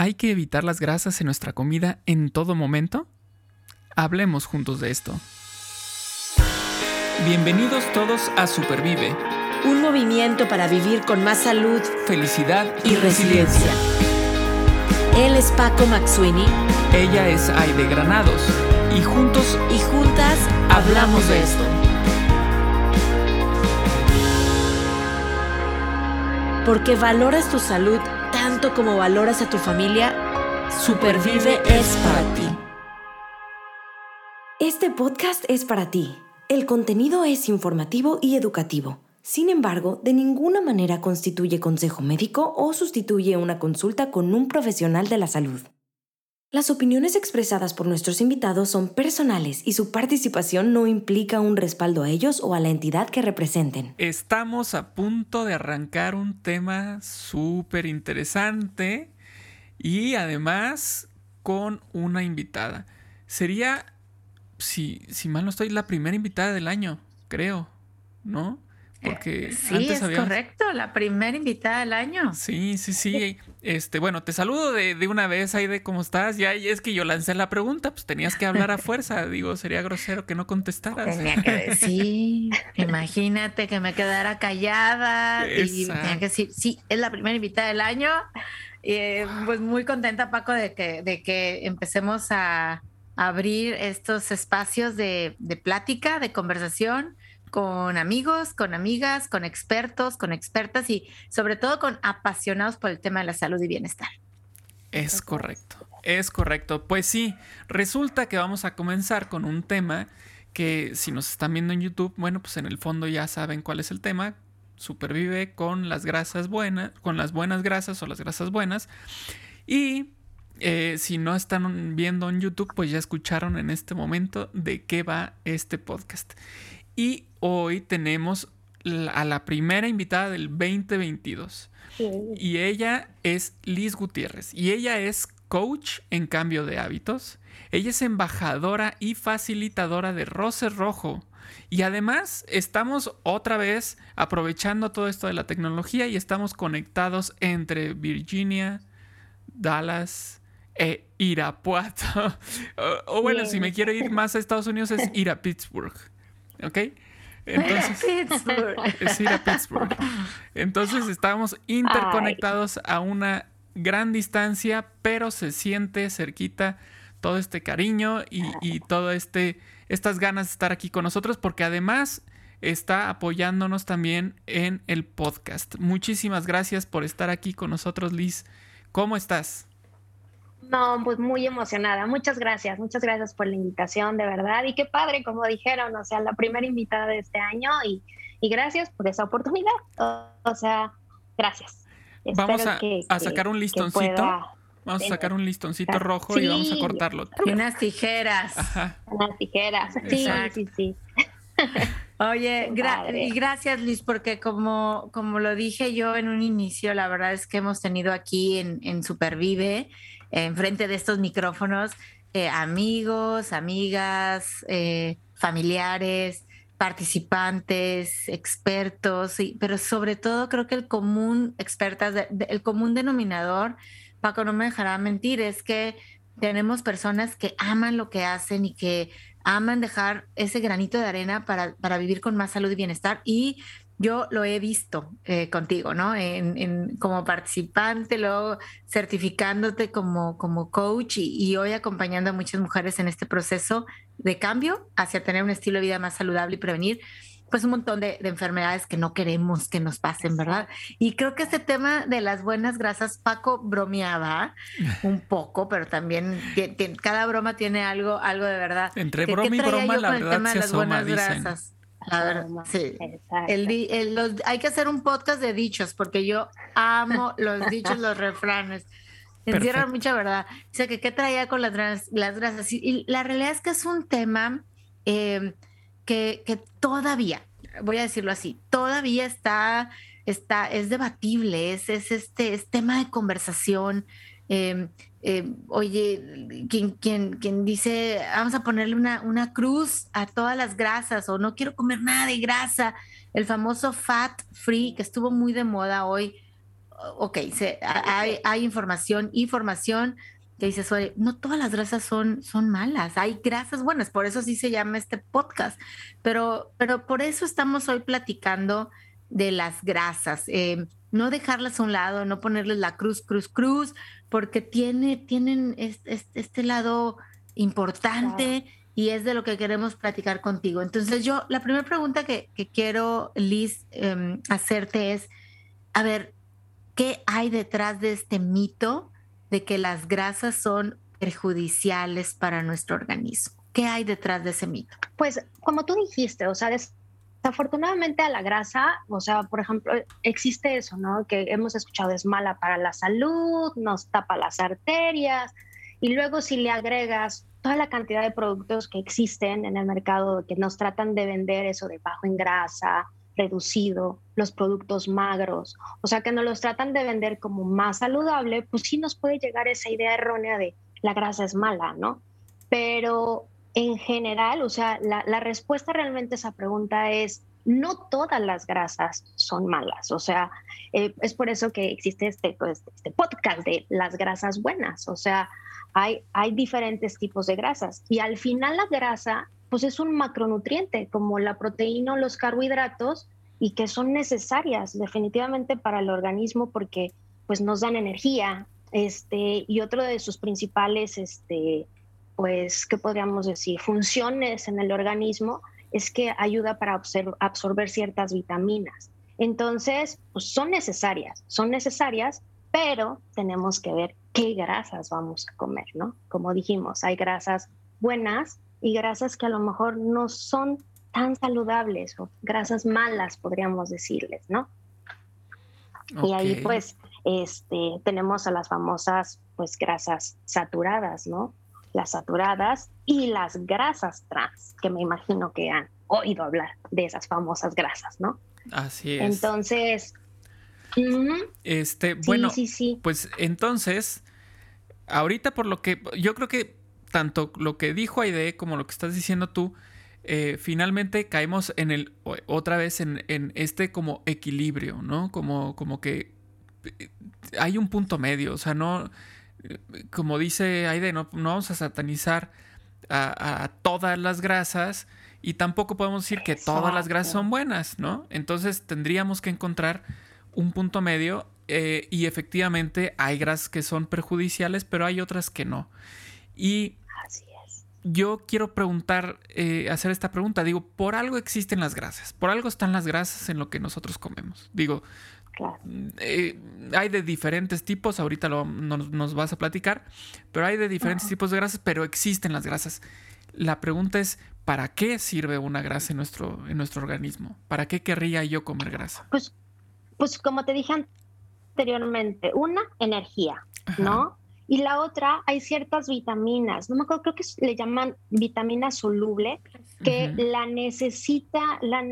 ¿Hay que evitar las grasas en nuestra comida en todo momento? Hablemos juntos de esto. Bienvenidos todos a Supervive. Un movimiento para vivir con más salud, felicidad y, resiliencia. Él es Paco Maxuini. Ella es Aide Granados. Y juntos y juntas hablamos de esto. Porque valoras tu salud tanto como valoras a tu familia, Supervive es para ti. Este podcast es para ti. El contenido es informativo y educativo. Sin embargo, de ninguna manera constituye consejo médico o sustituye una consulta con un profesional de la salud. Las opiniones expresadas por nuestros invitados son personales y su participación no implica un respaldo a ellos o a la entidad que representen. Estamos a punto de arrancar un tema súper interesante y además con una invitada. Sería, si, si mal no estoy, la primera invitada del año, creo, ¿no? Porque sí, es correcto, la primera invitada del año. Sí, sí, sí. Este, bueno, te saludo de, una vez ahí de cómo estás. Ya es que yo lancé la pregunta, pues tenías que hablar a fuerza. Digo, sería grosero que no contestaras. Tenía que decir, imagínate que me quedara callada y tenía que decir, sí, es la primera invitada del año. Eh, pues muy contenta, Paco, de que, de que empecemos a abrir estos espacios de, de plática, de conversación con amigos, con amigas, con expertos, con expertas y sobre todo con apasionados por el tema de la salud y bienestar. Es correcto, es correcto. Pues sí, resulta que vamos a comenzar con un tema que si nos están viendo en YouTube, bueno, pues en el fondo ya saben cuál es el tema. Supervive con las grasas buenas, con las buenas grasas o las grasas buenas. Y eh, si no están viendo en YouTube, pues ya escucharon en este momento de qué va este podcast. Y hoy tenemos a la primera invitada del 2022. Y ella es Liz Gutiérrez. Y ella es coach en cambio de hábitos. Ella es embajadora y facilitadora de Roce Rojo. Y además estamos otra vez aprovechando todo esto de la tecnología y estamos conectados entre Virginia, Dallas e Irapuato. o, bueno, si me quiero ir más a Estados Unidos es ir a Pittsburgh. ¿Ok? Entonces, es ir a Pittsburgh. Entonces estamos interconectados a una gran distancia, pero se siente cerquita todo este cariño y, y todo este estas ganas de estar aquí con nosotros, porque además está apoyándonos también en el podcast. Muchísimas gracias por estar aquí con nosotros, Liz. ¿Cómo estás? No, pues muy emocionada. Muchas gracias, muchas gracias por la invitación, de verdad. Y qué padre, como dijeron, o sea, la primera invitada de este año y, gracias por esa oportunidad. O, sea, gracias. Vamos a, sacar un listoncito. Vamos a sacar un listoncito rojo y vamos a cortarlo. Y unas tijeras. Unas tijeras. Sí, sí, sí. Oye, y gracias Liz, porque como, como lo dije yo en un inicio, la verdad es que hemos tenido aquí en, en Supervive enfrente de estos micrófonos eh, amigos, amigas, eh, familiares, participantes, expertos, pero sobre todo creo que el común, expertas, el común denominador, Paco no me dejará mentir, es que tenemos personas que aman lo que hacen y que aman dejar ese granito de arena para, para vivir con más salud y bienestar y yo lo he visto eh, contigo, ¿no? En, como participante, luego certificándote como, como coach y, hoy acompañando a muchas mujeres en este proceso de cambio hacia tener un estilo de vida más saludable y prevenir pues un montón de, enfermedades que no queremos que nos pasen, ¿verdad? Y creo que este tema de las buenas grasas, Paco bromeaba un poco, pero también cada broma tiene algo, algo de verdad. Entre broma y broma, la verdad se asoma, dicen. Grasas? Sí. hay que hacer un podcast de dichos, porque yo amo los dichos, los refranes. Encierran mucha verdad. O sea, que qué traía con las, las grasas. Y, la realidad es que es un tema em, que, que, todavía, voy a decirlo así, todavía está, está es debatible, es, es, este, es tema de conversación. Eh, eh, oye, quien, dice, vamos a ponerle una, cruz a todas las grasas o no quiero comer nada de grasa, el famoso fat free que estuvo muy de moda hoy. ok, hay, hay, información, información que dices, no todas las grasas son, malas, hay grasas buenas, por eso sí se llama este podcast, pero, pero por eso estamos hoy platicando de las grasas, eh, no dejarlas a un lado, no ponerles la cruz, cruz, cruz, porque tiene, tienen este, este lado importante y es de lo que queremos platicar contigo. Entonces yo, la primera pregunta que, quiero, Liz, em, hacerte es, a ver, ¿qué hay detrás de este mito de que las grasas son perjudiciales para nuestro organismo? ¿Qué hay detrás de ese mito? Pues como tú dijiste, o sea, desafortunadamente a la grasa, o sea, por ejemplo, existe eso, ¿no? Que hemos escuchado es mala para la salud, nos tapa las arterias, y luego si le agregas toda la cantidad de productos que existen en el mercado que nos tratan de vender eso de bajo en grasa, reducido, los productos magros, o sea que nos los tratan de vender como más saludable, pues sí nos puede llegar esa idea errónea de la grasa es mala, ¿no? Pero en general, o sea, la, respuesta realmente a esa pregunta es, no todas las grasas son malas. O sea, eh, es por eso que existe este, pues, este podcast de las grasas buenas. O sea, hay, hay diferentes tipos de grasas. Y al final la grasa, pues es un macronutriente, como la proteína o los carbohidratos, y que son necesarias definitivamente para el organismo porque pues nos dan energía. Este, y otro de sus principales, este, pues, ¿qué podríamos decir? Funciones en el organismo es que ayuda para absorber ciertas vitaminas. Entonces, pues son necesarias, son necesarias, pero tenemos que ver qué grasas vamos a comer, ¿no? Como dijimos, hay grasas buenas y grasas que a lo mejor no son tan saludables o grasas malas, podríamos decirles, ¿no? Y ahí pues este, tenemos a las famosas pues grasas saturadas, ¿no? Las saturadas y las grasas trans, que me imagino que han oído hablar de esas famosas grasas, ¿no? Así es. Entonces, este, bueno, pues entonces, ahorita por lo que yo creo que tanto lo que dijo Aide como lo que estás diciendo tú, eh, finalmente caemos en el, otra vez en, este como equilibrio, ¿no? Como, como que eh, hay un punto medio, o sea, no, como dice Aide, no, no vamos a satanizar a, todas las grasas y tampoco podemos decir que todas las grasas son buenas, ¿no? Entonces tendríamos que encontrar un punto medio eh, y efectivamente hay grasas que son perjudiciales, pero hay otras que no. Y yo quiero preguntar, eh, hacer esta pregunta. Digo, por algo existen las grasas, por algo están las grasas en lo que nosotros comemos. Digo, eh, hay de diferentes tipos, ahorita lo, nos, vas a platicar, pero hay de diferentes tipos de grasas, pero existen las grasas. La pregunta es, ¿para qué sirve una grasa en nuestro, en nuestro organismo? ¿Para qué querría yo comer grasa? Pues pues como te dije anteriormente, una, energía, ¿no? Y la otra, hay ciertas vitaminas, no me acuerdo, creo que le llaman vitamina soluble, que la necesita, la,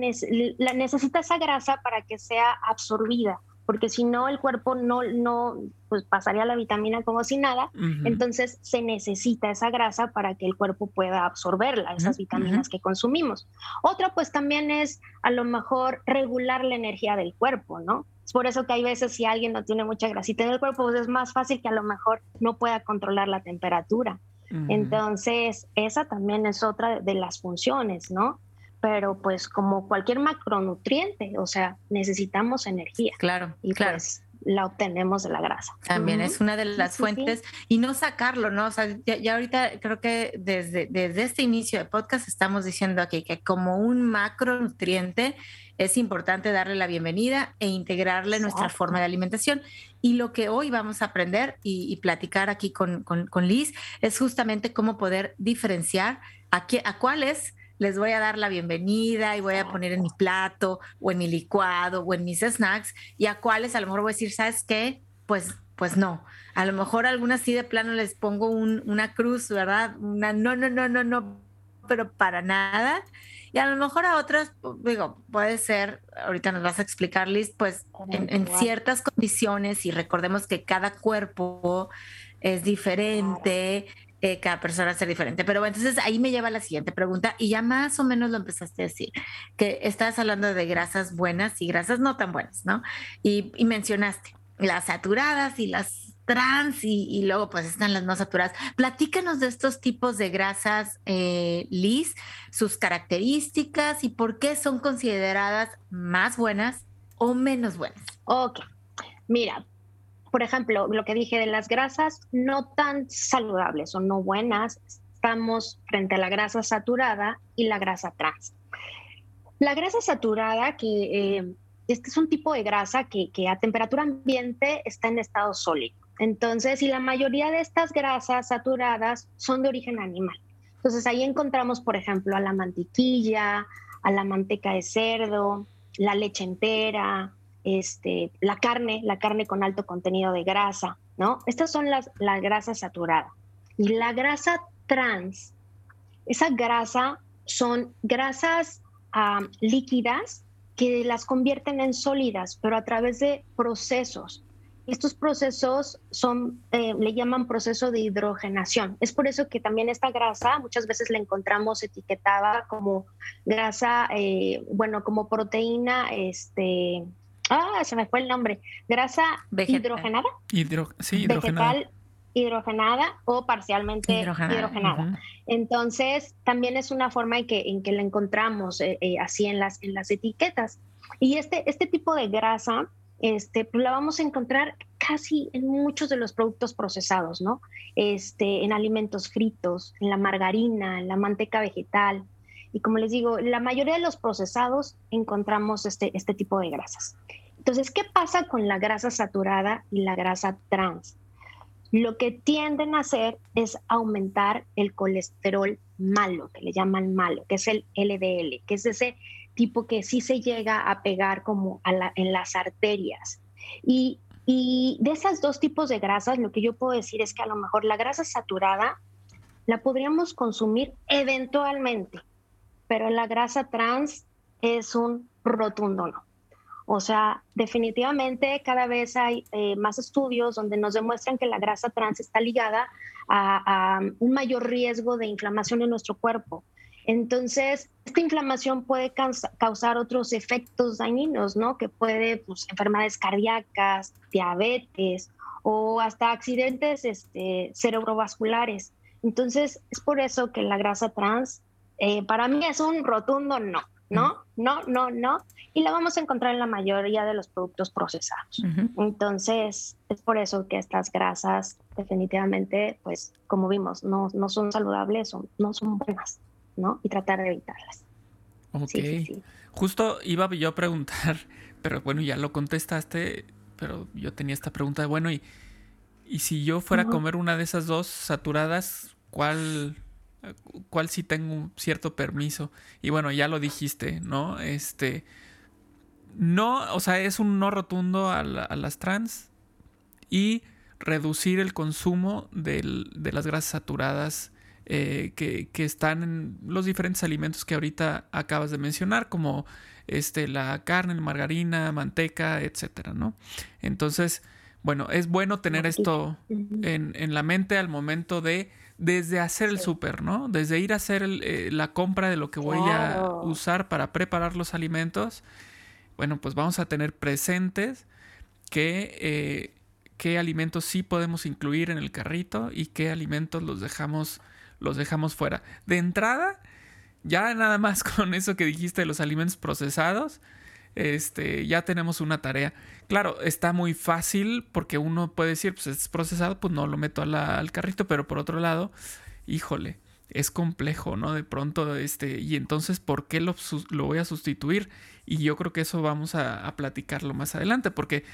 la, necesita esa grasa para que sea absorbida porque si no el cuerpo no, no pues pasaría la vitamina como si nada, entonces se necesita esa grasa para que el cuerpo pueda absorberla, esas vitaminas que consumimos. Otra pues también es a lo mejor regular la energía del cuerpo, ¿no? Es por eso que hay veces si alguien no tiene mucha grasita en el cuerpo, pues es más fácil que a lo mejor no pueda controlar la temperatura. Entonces, esa también es otra de las funciones, ¿no? pero pues como cualquier macronutriente, o sea, necesitamos energía. Claro, y claro. Pues, la obtenemos de la grasa. También es una de las fuentes y no sacarlo, ¿no? O sea, ya, ahorita creo que desde, desde este inicio de podcast estamos diciendo aquí que como un macronutriente es importante darle la bienvenida e integrarle en nuestra forma de alimentación. Y lo que hoy vamos a aprender y, platicar aquí con, con, Liz es justamente cómo poder diferenciar a, qué, a cuáles les voy a dar la bienvenida y voy a poner en mi plato o en mi licuado o en mis snacks y a cuáles a lo mejor voy a decir, ¿sabes qué? Pues, pues no. A lo mejor algunas sí de plano les pongo una cruz, ¿verdad? Una no, no, no, no, no, pero para nada. Y a lo mejor a otras, digo, puede ser, ahorita nos vas a explicar, Liz, pues en, en ciertas condiciones y recordemos que cada cuerpo es diferente, eh, cada persona ser diferente. Pero bueno, entonces ahí me lleva la siguiente pregunta y ya más o menos lo empezaste a decir, que estás hablando de grasas buenas y grasas no tan buenas, ¿no? Y, mencionaste, las saturadas y las trans y, luego pues están las no saturadas. Platícanos de estos tipos de grasas, eh, Liz, sus características y por qué son consideradas más buenas o menos buenas. Ok, mira, por ejemplo, lo que dije de las grasas no tan saludables o no buenas, estamos frente a la grasa saturada y la grasa trans. La grasa saturada, que eh, este es un tipo de grasa que, que a temperatura ambiente está en estado sólido entonces, y la mayoría de estas grasas saturadas son de origen animal. Entonces, ahí encontramos, por ejemplo, a la mantequilla, a la manteca de cerdo, la leche entera, este, la carne, la carne con alto contenido de grasa, ¿no? Estas son las, la grasa saturada. Y la grasa trans, esa grasa son grasas líquidas que las convierten en sólidas, pero a través de procesos. Estos procesos son, eh, le llaman proceso de hidrogenación. Es por eso que también esta grasa muchas veces la encontramos etiquetada como grasa, eh, bueno, como proteína, este, ah, se me fue el nombre, grasa hidrogenada. sí, hidrogenada. Vegetal hidrogenada o parcialmente hidrogenada. Entonces, también es una forma en que, en que la encontramos eh, así en las, en las etiquetas. Y este, este tipo de grasa este, pues la vamos a encontrar casi en muchos de los productos procesados, ¿no? Este, en alimentos fritos, en la margarina, en la manteca vegetal. Y como les digo, la mayoría de los procesados encontramos este, este tipo de grasas. Entonces, ¿qué pasa con la grasa saturada y la grasa trans? Lo que tienden a hacer es aumentar el colesterol malo, que le llaman malo, que es el LDL, que es ese tipo que sí se llega a pegar como en las arterias. Y, de esos dos tipos de grasas, lo que yo puedo decir es que a lo mejor la grasa saturada la podríamos consumir eventualmente, pero la grasa trans es un rotundo no. O sea, definitivamente cada vez hay eh, más estudios donde nos demuestran que la grasa trans está ligada a, un mayor riesgo de inflamación en nuestro cuerpo. Entonces, esta inflamación puede causar otros efectos dañinos, ¿no? Que puede, pues, enfermedades cardíacas, diabetes o hasta accidentes este, cerebrovasculares. Entonces, es por eso que la grasa trans, eh, para mí es un rotundo no, ¿no? No, no, no. Y la vamos a encontrar en la mayoría de los productos procesados. Entonces, es por eso que estas grasas definitivamente, pues, como vimos, no, no son saludables, son, no son buenas. ¿No? Y tratar de evitarlas. Ok. Justo iba yo a preguntar, pero bueno, ya lo contestaste, pero yo tenía esta pregunta de, bueno, y, y si yo fuera a comer una de esas dos saturadas, ¿cuál, cuál sí tengo un cierto permiso? Y bueno, ya lo dijiste, ¿no? Este, no, o sea, es un no rotundo a, a las trans y reducir el consumo de las grasas saturadas eh, que, están en los diferentes alimentos que ahorita acabas de mencionar, como este, la carne, la margarina, manteca, etcétera, ¿no? Entonces, bueno, es bueno tener esto en, la mente al momento de, desde hacer el súper, ¿no? Desde ir a hacer eh, la compra de lo que voy a usar para preparar los alimentos. Bueno, pues vamos a tener presentes que eh, qué alimentos sí podemos incluir en el carrito y qué alimentos los dejamos los dejamos fuera. De entrada, ya nada más con eso que dijiste de los alimentos procesados, este, ya tenemos una tarea. Claro, está muy fácil porque uno puede decir, pues es procesado, pues no lo meto al carrito, pero por otro lado, híjole, es complejo, ¿no? De pronto, este, y entonces, ¿por qué lo, lo voy a sustituir? Y yo creo que eso vamos a, platicarlo más adelante, porque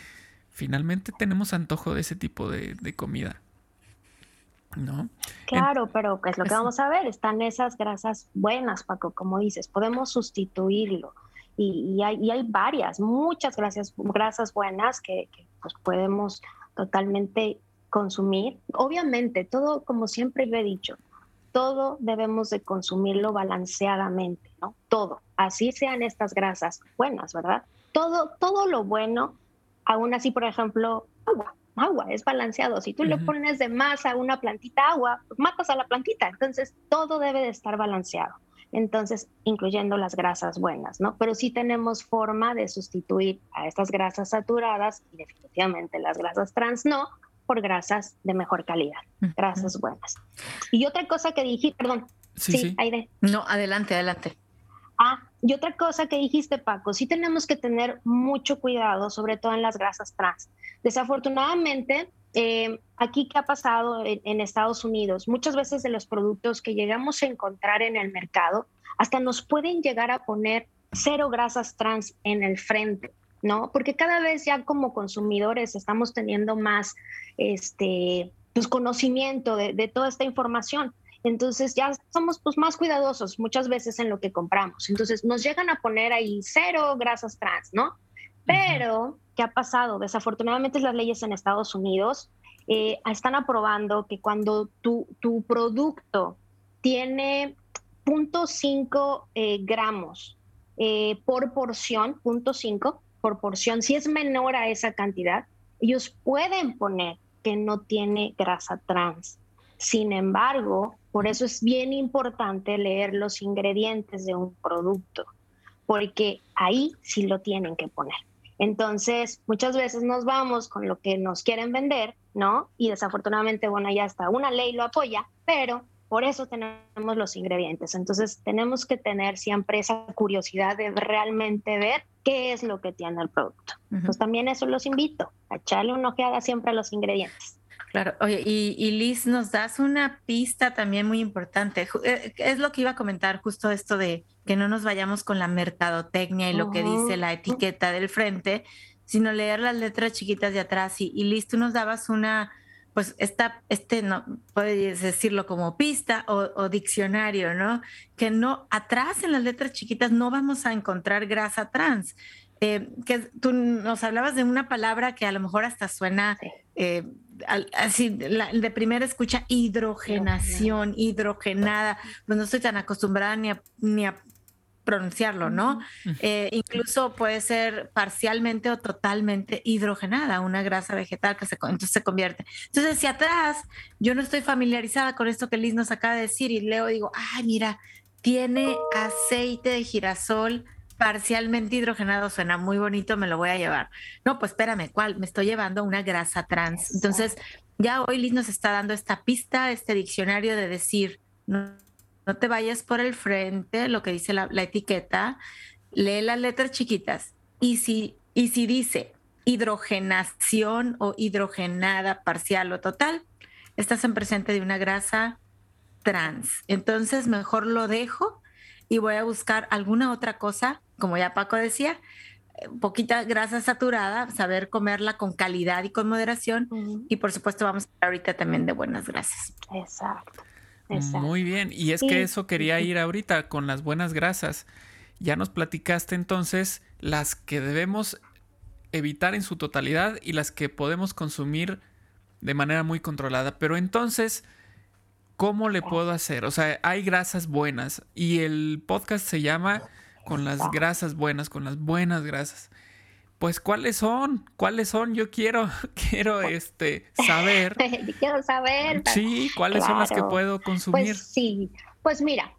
finalmente tenemos antojo de ese tipo de comida. ¿No? Claro, pero es lo que vamos a ver, están esas grasas buenas, Paco, como dices, podemos sustituirlo. Y, hay, varias, muchas grasas, grasas buenas que, pues, podemos totalmente consumir. Obviamente, todo, como siempre lo he dicho, todo debemos de consumirlo balanceadamente, ¿no? Todo, así sean estas grasas buenas, ¿verdad? Todo, todo lo bueno, aún así, por ejemplo, agua agua, es balanceado. Si tú le pones de más a una plantita agua, pues matas a la plantita. Entonces, todo debe de estar balanceado. entonces incluyendo las grasas buenas, ¿no? Pero sí tenemos forma de sustituir a estas grasas saturadas y definitivamente las grasas trans no, por grasas de mejor calidad, grasas buenas. Y otra cosa que dije, perdón, sí, sí, Aide. No, adelante, adelante. Ah, y otra cosa que dijiste, Paco, sí tenemos que tener mucho cuidado, sobre todo en las grasas trans. Desafortunadamente, eh, aquí qué ha pasado en, Estados Unidos, muchas veces de los productos que llegamos a encontrar en el mercado, hasta nos pueden llegar a poner cero grasas trans en el frente. ¿no? Porque cada vez ya como consumidores estamos teniendo más este, pues, conocimiento de, de, toda esta información. Entonces ya somos pues, más cuidadosos muchas veces en lo que compramos. Entonces nos llegan a poner ahí cero grasas trans, ¿no? Pero, ¿qué ha pasado? Desafortunadamente las leyes en Estados Unidos eh, están aprobando que cuando tu, tu producto tiene 0.5 eh, gramos eh, por porción, 0.5 por porción, si es menor a esa cantidad, ellos pueden poner que no tiene grasa trans. Sin embargo, por eso es bien importante leer los ingredientes de un producto, porque ahí sí lo tienen que poner. Entonces, muchas veces nos vamos con lo que nos quieren vender, ¿no? Y desafortunadamente, bueno, ya está, una ley lo apoya, pero por eso tenemos los ingredientes. Entonces, tenemos que tener siempre esa curiosidad de realmente ver qué es lo que tiene el producto. Pues también eso los invito, a echarle una ojeada siempre a los ingredientes. Claro, oye, y, Liz, nos das una pista también muy importante. Eh, es lo que iba a comentar, justo esto de que no nos vayamos con la mercadotecnia y lo que dice la etiqueta del frente, sino leer las letras chiquitas de atrás. Y, y Liz, tú nos dabas una, pues esta, este, no, puedes decirlo como pista o, o, diccionario, ¿no? Que no, atrás en las letras chiquitas no vamos a encontrar grasa trans. Eh, que tú nos hablabas de una palabra que a lo mejor hasta suena eh, así, de primera escucha, hidrogenación, hidrogenada, pues no estoy tan acostumbrada ni a, ni a pronunciarlo, ¿no? Eh, incluso puede ser parcialmente o totalmente hidrogenada, una grasa vegetal que se, entonces se convierte. Entonces, si atrás yo no estoy familiarizada con esto que Liz nos acaba de decir y leo, digo, ay, mira, tiene aceite de girasol parcialmente hidrogenado, suena muy bonito, me lo voy a llevar. No, pues espérame, ¿cuál? Me estoy llevando una grasa trans. Entonces, ya hoy Liz nos está dando esta pista, este diccionario de decir, no, no te vayas por el frente, lo que dice la, etiqueta, lee las letras chiquitas. Y si, y si dice hidrogenación o hidrogenada parcial o total, estás en presente de una grasa trans. Entonces, mejor lo dejo y voy a buscar alguna otra cosa, como ya Paco decía, eh, poquita grasa saturada, saber comerla con calidad y con moderación. Y por supuesto vamos a hablar ahorita también de buenas grasas. Exacto. Muy bien, y es que eso quería ir ahorita con las buenas grasas. Ya nos platicaste entonces las que debemos evitar en su totalidad y las que podemos consumir de manera muy controlada. Pero entonces, ¿Cómo le puedo hacer? O sea, hay grasas buenas y el podcast se llama con las grasas buenas, con las buenas grasas. Pues ¿cuáles son? ¿Cuáles son? Yo quiero quiero este saber. quiero saber. Sí, ¿cuáles son las que puedo consumir? Pues sí. Pues mira,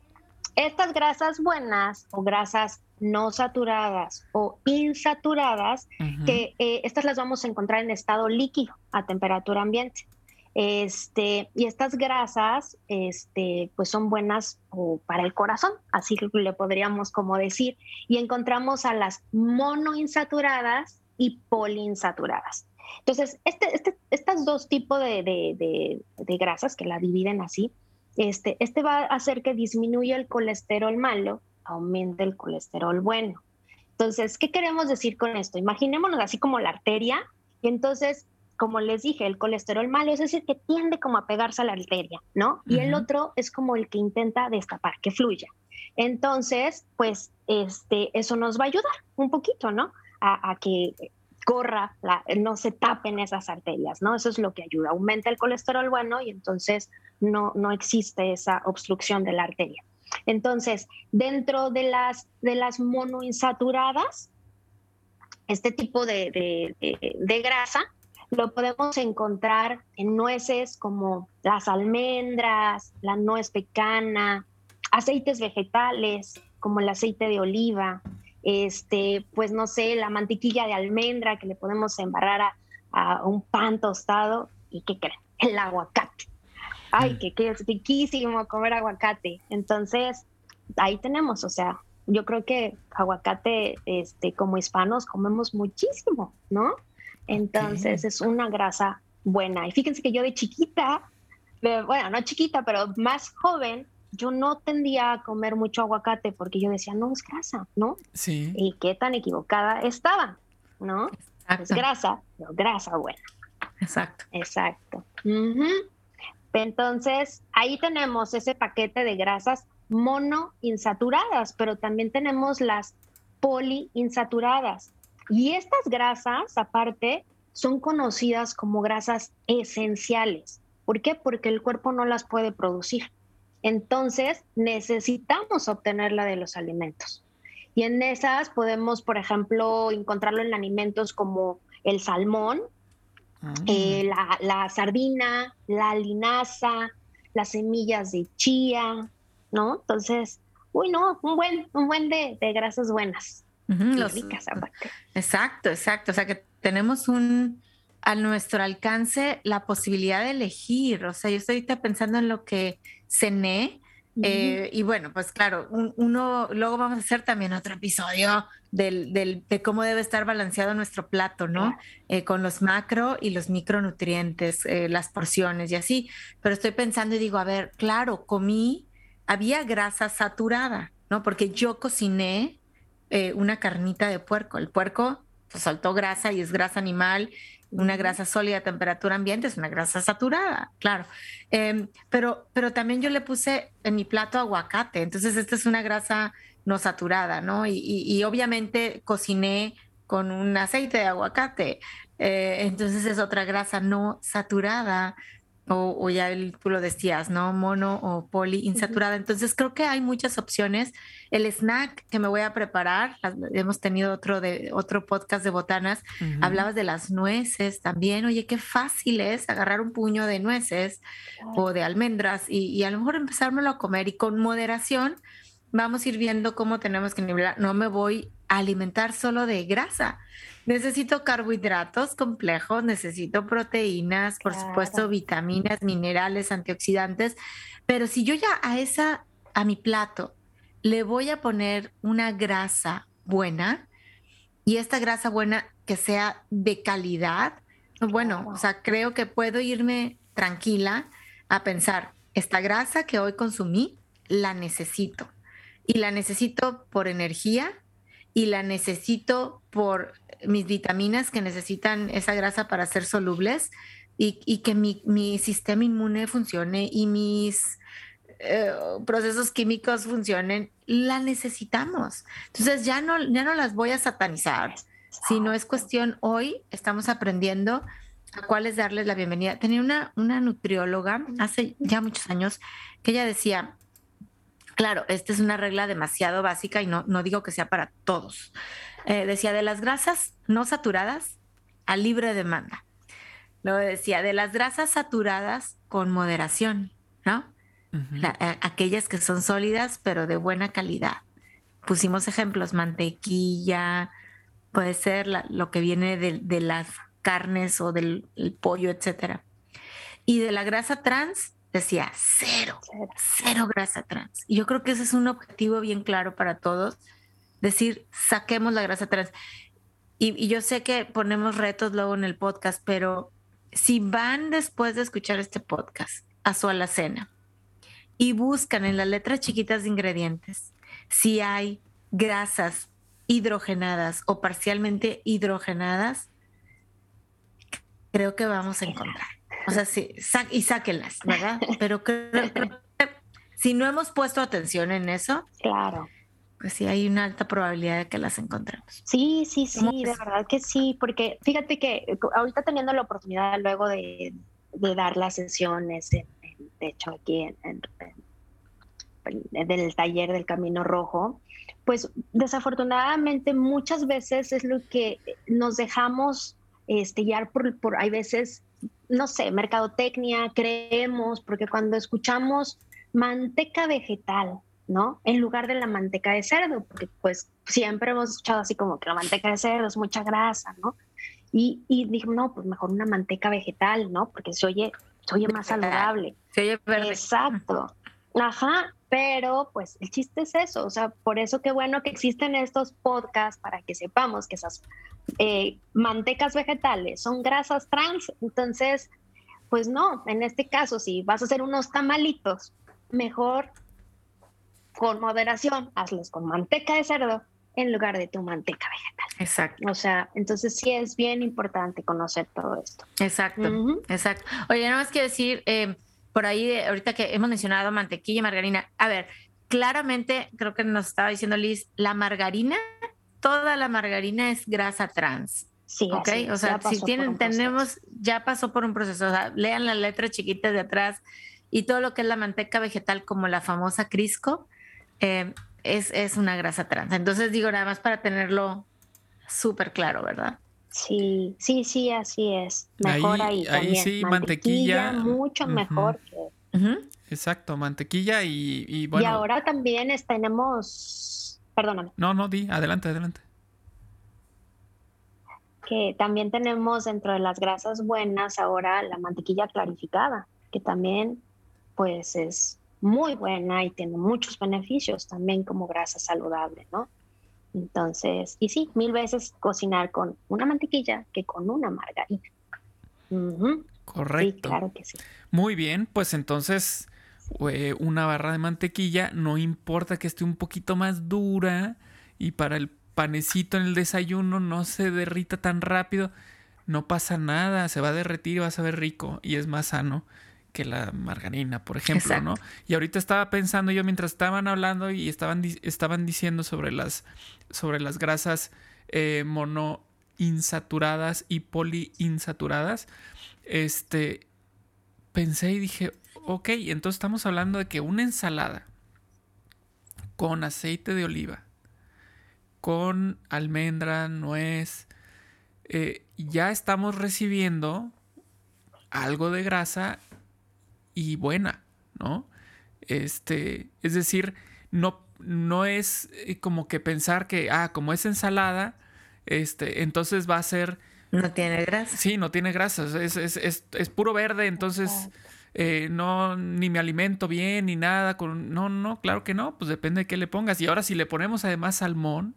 estas grasas buenas o grasas no saturadas o insaturadas, que eh, estas las vamos a encontrar en estado líquido a temperatura ambiente. Este, y estas grasas, este, pues son buenas para el corazón, así le podríamos como decir. Y encontramos a las monoinsaturadas y poliinsaturadas. Entonces, este, estos dos tipos de, grasas que la dividen así, este, este va a hacer que disminuya el colesterol malo, aumente el colesterol bueno. Entonces, ¿qué queremos decir con esto? Imaginémonos así como la arteria, y entonces como les dije, el colesterol malo es decir, que tiende como a pegarse a la arteria, ¿no? Y el otro es como el que intenta destapar, que fluya. Entonces, pues, este, eso nos va a ayudar un poquito, ¿no? A, que corra, no se tapen esas arterias, ¿no? Eso es lo que ayuda, aumenta el colesterol bueno y entonces no, no existe esa obstrucción de la arteria. Entonces, dentro de las, de las monoinsaturadas, este tipo de, de grasa lo podemos encontrar en nueces como las almendras, la nuez pecana, aceites vegetales como el aceite de oliva, este, pues no sé, la mantequilla de almendra que le podemos embarrar a, un pan tostado y ¿qué creen? El aguacate. Ay, mm. que, que es riquísimo comer aguacate. Entonces, ahí tenemos, o sea, yo creo que aguacate, este, como hispanos, comemos muchísimo, ¿no? Entonces es una grasa buena. Y fíjense que yo de chiquita, bueno, no chiquita, pero más joven, yo no tendía a comer mucho aguacate porque yo decía, no, es grasa, ¿no? Sí. Y qué tan equivocada estaba, ¿no? Es grasa, pero grasa buena. Exacto. Exacto. Entonces, ahí tenemos ese paquete de grasas monoinsaturadas, pero también tenemos las poliinsaturadas. Y estas grasas, aparte, son conocidas como grasas esenciales. ¿Por qué? Porque el cuerpo no las puede producir. Entonces, necesitamos obtenerla de los alimentos. Y en esas podemos, por ejemplo, encontrarlo en alimentos como el salmón, ah. eh, la, sardina, la linaza, las semillas de chía, ¿no? Entonces, uy, no, un buen, un buen de, grasas buenas. Exacto, exacto. O sea que tenemos un a nuestro alcance la posibilidad de elegir. O sea, yo estoy ahorita pensando en lo que cené. Eh, y bueno, pues claro, uno, luego vamos a hacer también otro episodio del, de cómo debe estar balanceado nuestro plato, ¿no? Eh, con los macro y los micronutrientes, eh, las porciones y así. Pero estoy pensando y digo, a ver, claro, comí, había grasa saturada, ¿no? Porque yo cociné una carnita de puerco. El puerco pues, soltó grasa y es grasa animal una grasa sólida a temperatura ambiente es una grasa saturada, claro. Em, pero, pero también yo le puse en mi plato aguacate, entonces esta es una grasa no saturada, ¿no? Y, obviamente cociné con un aceite de aguacate, eh, entonces es otra grasa no saturada o, ya tú lo decías, ¿no? Mono o poli insaturada. Entonces creo que hay muchas opciones. El snack que me voy a preparar, hemos tenido otro, de, otro podcast de botanas, hablabas de las nueces también. Oye, qué fácil es agarrar un puño de nueces o de almendras y, y a lo mejor empezármelo a comer y con moderación vamos a ir viendo cómo tenemos que nivelar. No me voy a alimentar solo de grasa Necesito carbohidratos complejos, necesito proteínas, por supuesto, vitaminas, minerales, antioxidantes, pero si yo ya a esa, a mi plato, le voy a poner una grasa buena y esta grasa buena que sea de calidad, bueno, o sea, creo que puedo irme tranquila a pensar, esta grasa que hoy consumí, la necesito. Y la necesito por energía y la necesito por mis vitaminas que necesitan esa grasa para ser solubles y, que mi, sistema inmune funcione y mis eh, procesos químicos funcionen, la necesitamos. Entonces ya no, ya no las voy a satanizar, sino es cuestión, hoy estamos aprendiendo a cuáles darles la bienvenida. Tenía una, una nutrióloga hace ya muchos años que ella decía, claro, esta es una regla demasiado básica y no, no digo que sea para todos, eh, decía de las grasas no saturadas a libre demanda. Luego decía de las grasas saturadas con moderación, ¿no? Aquellas que son sólidas pero de buena calidad. Pusimos ejemplos, mantequilla, puede ser lo que viene de, las carnes o del pollo, etcétera. Y de la grasa trans decía cero, cero grasa trans. Y yo creo que ese es un objetivo bien claro para todos decir, saquemos la grasa trans. Y, yo sé que ponemos retos luego en el podcast, pero si van después de escuchar este podcast a su alacena y buscan en las letras chiquitas de ingredientes si hay grasas hidrogenadas o parcialmente hidrogenadas, creo que vamos a encontrar. O sea, sí, y sáquenlas, ¿verdad? Pero creo que si no hemos puesto atención en eso, claro pues sí hay una alta probabilidad de que las encontremos. Sí, sí, sí, de verdad que sí, porque fíjate que eh, ahorita teniendo la oportunidad luego de, dar las sesiones, de hecho aquí en, del taller del Camino Rojo, pues desafortunadamente muchas veces es lo que nos dejamos este, guiar por, por, hay veces, no sé, mercadotecnia, creemos, porque cuando escuchamos manteca vegetal, ¿no? En lugar de la manteca de cerdo, porque pues siempre hemos escuchado así como que la manteca de cerdo es mucha grasa, ¿no? Y, y no, pues mejor una manteca vegetal, ¿no? Porque se oye, se oye más saludable. Se oye verde. Exacto. Ajá, pero pues el chiste es eso, o sea, por eso qué bueno que existen estos podcasts para que sepamos que esas eh, mantecas vegetales son grasas trans, entonces, pues no, en este caso, si vas a hacer unos tamalitos, mejor con moderación, hazlos con manteca de cerdo en lugar de tu manteca vegetal. Exacto. O sea, entonces sí es bien importante conocer todo esto. Exacto, exacto. Oye, nada más quiero decir, eh, por ahí, ahorita que hemos mencionado mantequilla y margarina, a ver, claramente creo que nos estaba diciendo Liz, la margarina, toda la margarina es grasa trans. Sí, ok. o sea, si tienen, tenemos, ya pasó por un proceso. O sea, lean las letras chiquitas de atrás y todo lo que es la manteca vegetal, como la famosa Crisco, eh, es, es una grasa trans. Entonces digo, nada más para tenerlo súper claro, ¿verdad? Sí, sí, sí, así es. Mejor ahí, ahí, sí, mantequilla, mucho mejor que... Exacto, mantequilla y, bueno. Y ahora también tenemos, perdóname. No, no, di, adelante, adelante. Que también tenemos dentro de las grasas buenas ahora la mantequilla clarificada, que también pues es muy buena y tiene muchos beneficios también como grasa saludable, ¿no? Entonces, y sí, mil veces cocinar con una mantequilla que con una margarina. Correcto. claro que sí. Muy bien, pues entonces una barra de mantequilla, no importa que esté un poquito más dura y para el panecito en el desayuno no se derrita tan rápido, no pasa nada, se va a derretir y va a saber rico y es más sano que la margarina, por ejemplo, ¿no? Y ahorita estaba pensando yo mientras estaban hablando y estaban, estaban diciendo sobre las, sobre las grasas eh, monoinsaturadas y poliinsaturadas, este, pensé y dije, ok, entonces estamos hablando de que una ensalada con aceite de oliva, con almendra, nuez, eh, ya estamos recibiendo algo de grasa y buena, ¿no? Este, es decir, no, no es eh, como que pensar que, ah, como es ensalada, este, entonces va a ser... No tiene grasa. Sí, no tiene grasa, es, es, es, es puro verde, entonces eh, no, ni me alimento bien, ni nada. Con, no, no, claro que no, pues depende de qué le pongas. Y ahora si le ponemos además salmón,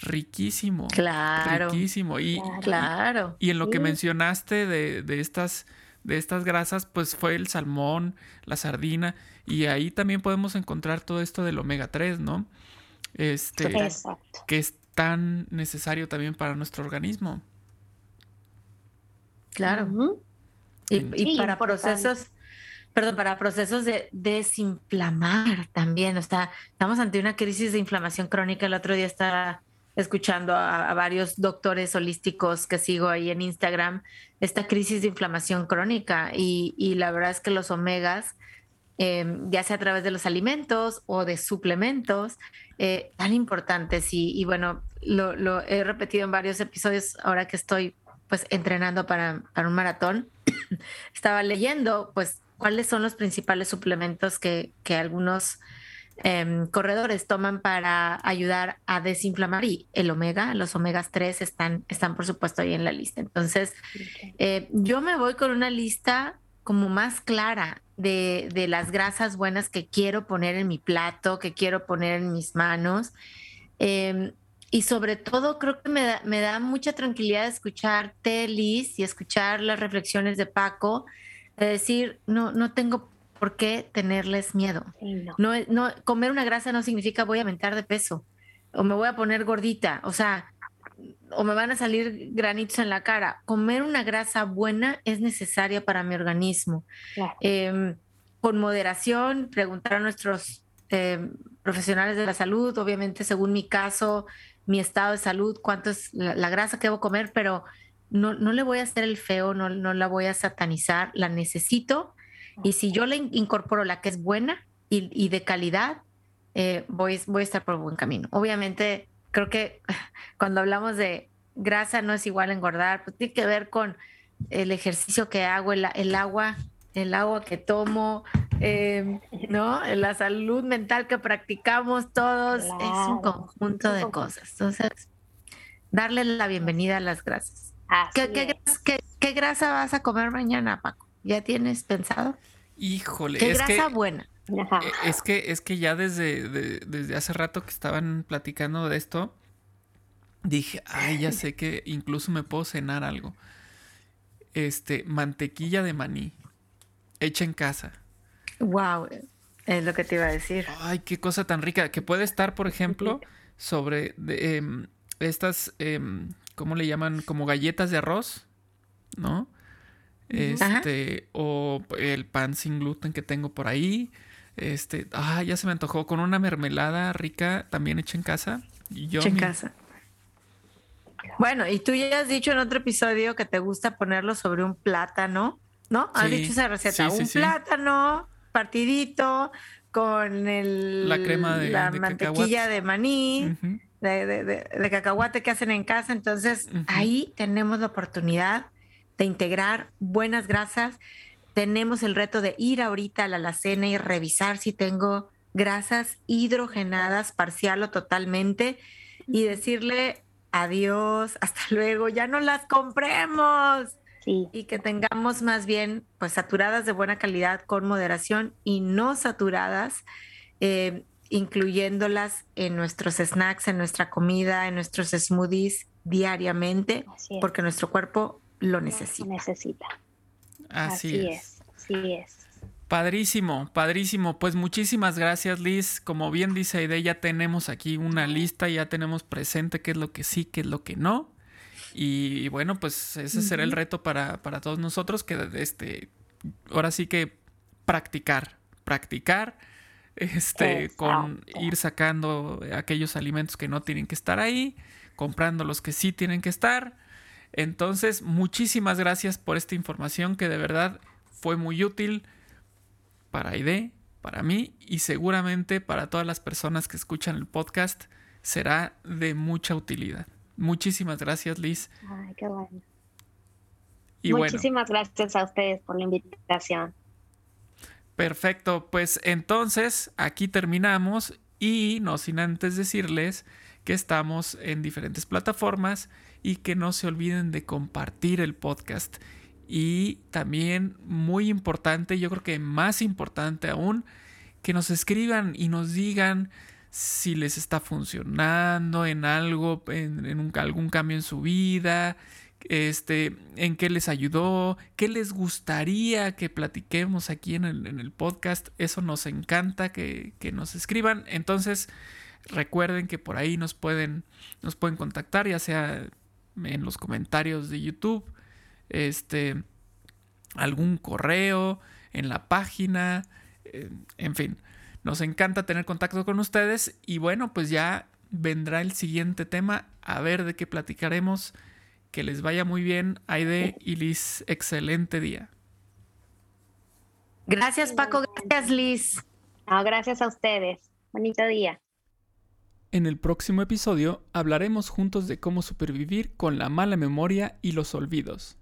riquísimo. Claro. Riquísimo. Y, claro. Y, en lo que mencionaste de, de estas de estas grasas, pues fue el salmón, la sardina, y ahí también podemos encontrar todo esto del omega 3, ¿no? Este, que es tan necesario también para nuestro organismo. Claro. Y, para procesos, perdón, para procesos de desinflamar también. O sea, estamos ante una crisis de inflamación crónica. El otro día estaba escuchando a, varios doctores holísticos que sigo ahí en Instagram, esta crisis de inflamación crónica y, la verdad es que los omegas, em, ya sea a través de los alimentos o de suplementos, eh, tan importantes y, bueno, lo, he repetido en varios episodios ahora que estoy pues entrenando para, para un maratón, estaba leyendo pues cuáles son los principales suplementos que, que algunos Em, corredores toman para ayudar a desinflamar y el omega, los omegas 3 están, están por supuesto ahí en la lista. Entonces, eh, yo me voy con una lista como más clara de, de, las grasas buenas que quiero poner en mi plato, que quiero poner en mis manos. Em, y sobre todo creo que me da, me da mucha tranquilidad escucharte, Liz, y escuchar las reflexiones de Paco, de decir, no, no tengo ¿por qué tenerles miedo? no. No, comer una grasa no significa voy a aumentar de peso o me voy a poner gordita, o sea, o me van a salir granitos en la cara. Comer una grasa buena es necesaria para mi organismo. Em, con moderación, preguntar a nuestros em, profesionales de la salud, obviamente según mi caso, mi estado de salud, cuánto es la, grasa que debo comer, pero no, no, le voy a hacer el feo, no, no la voy a satanizar, la necesito y si yo le incorporo la que es buena y, de calidad, eh, voy, voy a estar por buen camino. Obviamente, creo que cuando hablamos de grasa no es igual engordar, pues tiene que ver con el ejercicio que hago, el, agua, el agua que tomo, em, ¿no? La salud mental que practicamos todos es un conjunto de cosas. Entonces, darle la bienvenida a las grasas. ¿Qué, grasa vas a comer mañana, Paco? ¿Ya tienes pensado? Híjole, ¿Qué grasa buena? Eh, es que, es que ya desde, desde hace rato que estaban platicando de esto, dije, ay, ya sé que incluso me puedo cenar algo. Este, mantequilla de maní, hecha en casa. Wow, es lo que te iba a decir. Ay, qué cosa tan rica. Que puede estar, por ejemplo, sobre em, estas, em, ¿cómo le llaman? Como galletas de arroz, ¿no? Este, o el pan sin gluten que tengo por ahí. Este, ah, ya se me antojó con una mermelada rica también hecha en casa. yo hecha en casa. Bueno, y tú ya has dicho en otro episodio que te gusta ponerlo sobre un plátano, ¿no? Has dicho esa receta. un plátano partidito con el, la crema de la mantequilla de maní, de, cacahuate que hacen en casa. Entonces, ahí tenemos la oportunidad de integrar buenas grasas. Tenemos el reto de ir ahorita a la alacena y revisar si tengo grasas hidrogenadas parcial o totalmente y decirle adiós, hasta luego, ya no las compremos. Y que tengamos más bien pues saturadas de buena calidad con moderación y no saturadas, eh, incluyéndolas en nuestros snacks, en nuestra comida, en nuestros smoothies diariamente, porque nuestro cuerpo lo necesita. necesita. Así, es. Así es. Padrísimo, padrísimo. Pues muchísimas gracias, Liz. Como bien dice Aide, ya tenemos aquí una lista, ya tenemos presente qué es lo que sí, qué es lo que no. Y bueno, pues ese será el reto para, para todos nosotros, que este, ahora sí que practicar, practicar, este, con ir sacando aquellos alimentos que no tienen que estar ahí, comprando los que sí tienen que estar. Entonces, muchísimas gracias por esta información que de verdad fue muy útil para Aide, para mí y seguramente para todas las personas que escuchan el podcast será de mucha utilidad. Muchísimas gracias, Liz. Ay, qué bueno. Y Muchísimas gracias a ustedes por la invitación. Perfecto, pues entonces aquí terminamos y no sin antes decirles que estamos en diferentes plataformas y que no se olviden de compartir el podcast. Y también muy importante, yo creo que más importante aún, que nos escriban y nos digan si les está funcionando en algo, en, algún cambio en su vida, este, en qué les ayudó, qué les gustaría que platiquemos aquí en el, podcast. Eso nos encanta que, que, nos escriban. Entonces, recuerden que por ahí nos pueden, nos pueden contactar, ya sea en los comentarios de YouTube, este, algún correo, en la página, en fin. Nos encanta tener contacto con ustedes y bueno, pues ya vendrá el siguiente tema, a ver de qué platicaremos. Que les vaya muy bien, Aide y Liz. Excelente día. Gracias, Paco. Gracias, Liz. gracias a ustedes. Bonito día. En el próximo episodio hablaremos juntos de cómo supervivir con la mala memoria y los olvidos.